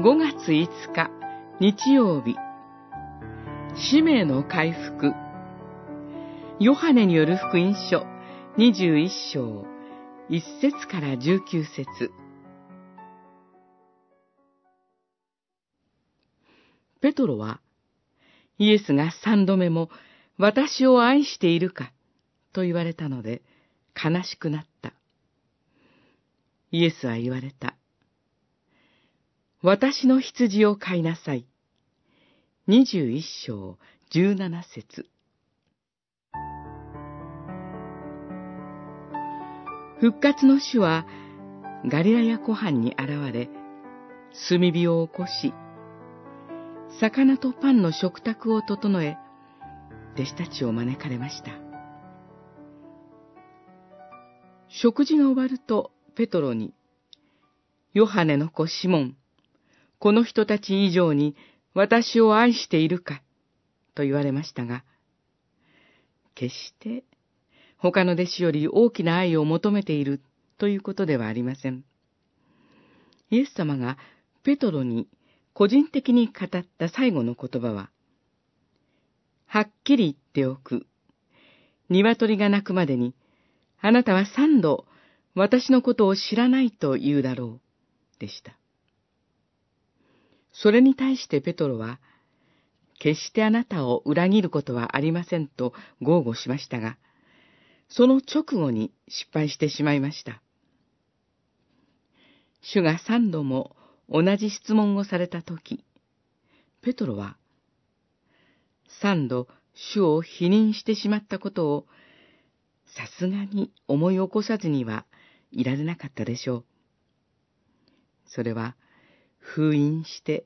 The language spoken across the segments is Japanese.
5月5日日曜日使命の回復ヨハネによる福音書21章1節から19節ペトロはイエスが三度目も私を愛しているかと言われたので悲しくなった。イエスは言われた。私の羊を飼いなさい。二十一章十七節復活の主はガリラヤ湖畔に現れ、炭火を起こし、魚とパンの食卓を整え、弟子たちを招かれました。食事が終わると、ペトロに、ヨハネの子シモン、この人たち以上に私を愛しているか、と言われましたが、決して他の弟子より大きな愛を求めているということではありません。イエス様がペトロに個人的に語った最後の言葉は、はっきり言っておく。鶏が鳴くまでにあなたは三度私のことを知らないと言うだろう、でした。それに対してペトロは、決してあなたを裏切ることはありませんと豪語しましたが、その直後に失敗してしまいました。主が三度も同じ質問をされたとき、ペトロは、三度主を否認してしまったことをさすがに思い起こさずにはいられなかったでしょう。それは封印して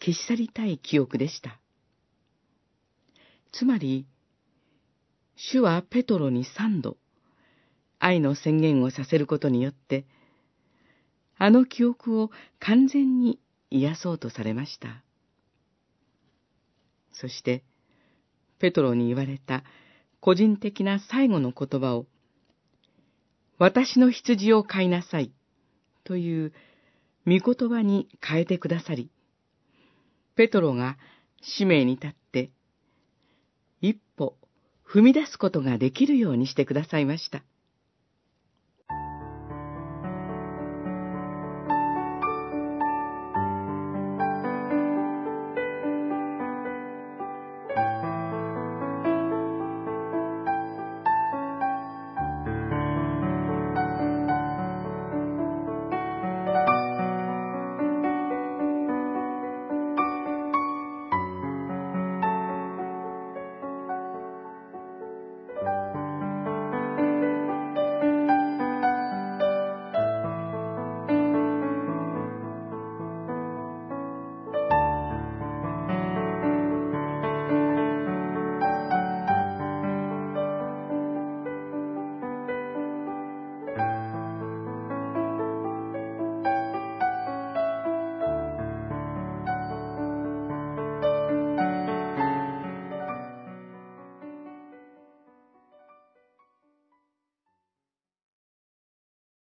消し去りたい記憶でした。つまり、主はペトロに三度、愛の宣言をさせることによって、あの記憶を完全に癒そうとされました。そして、ペトロに言われた個人的な最後の言葉を、私の羊を飼いなさいという御言葉に変えてくださり、ペトロが使命に立って、一歩踏み出すことができるようにしてくださいました。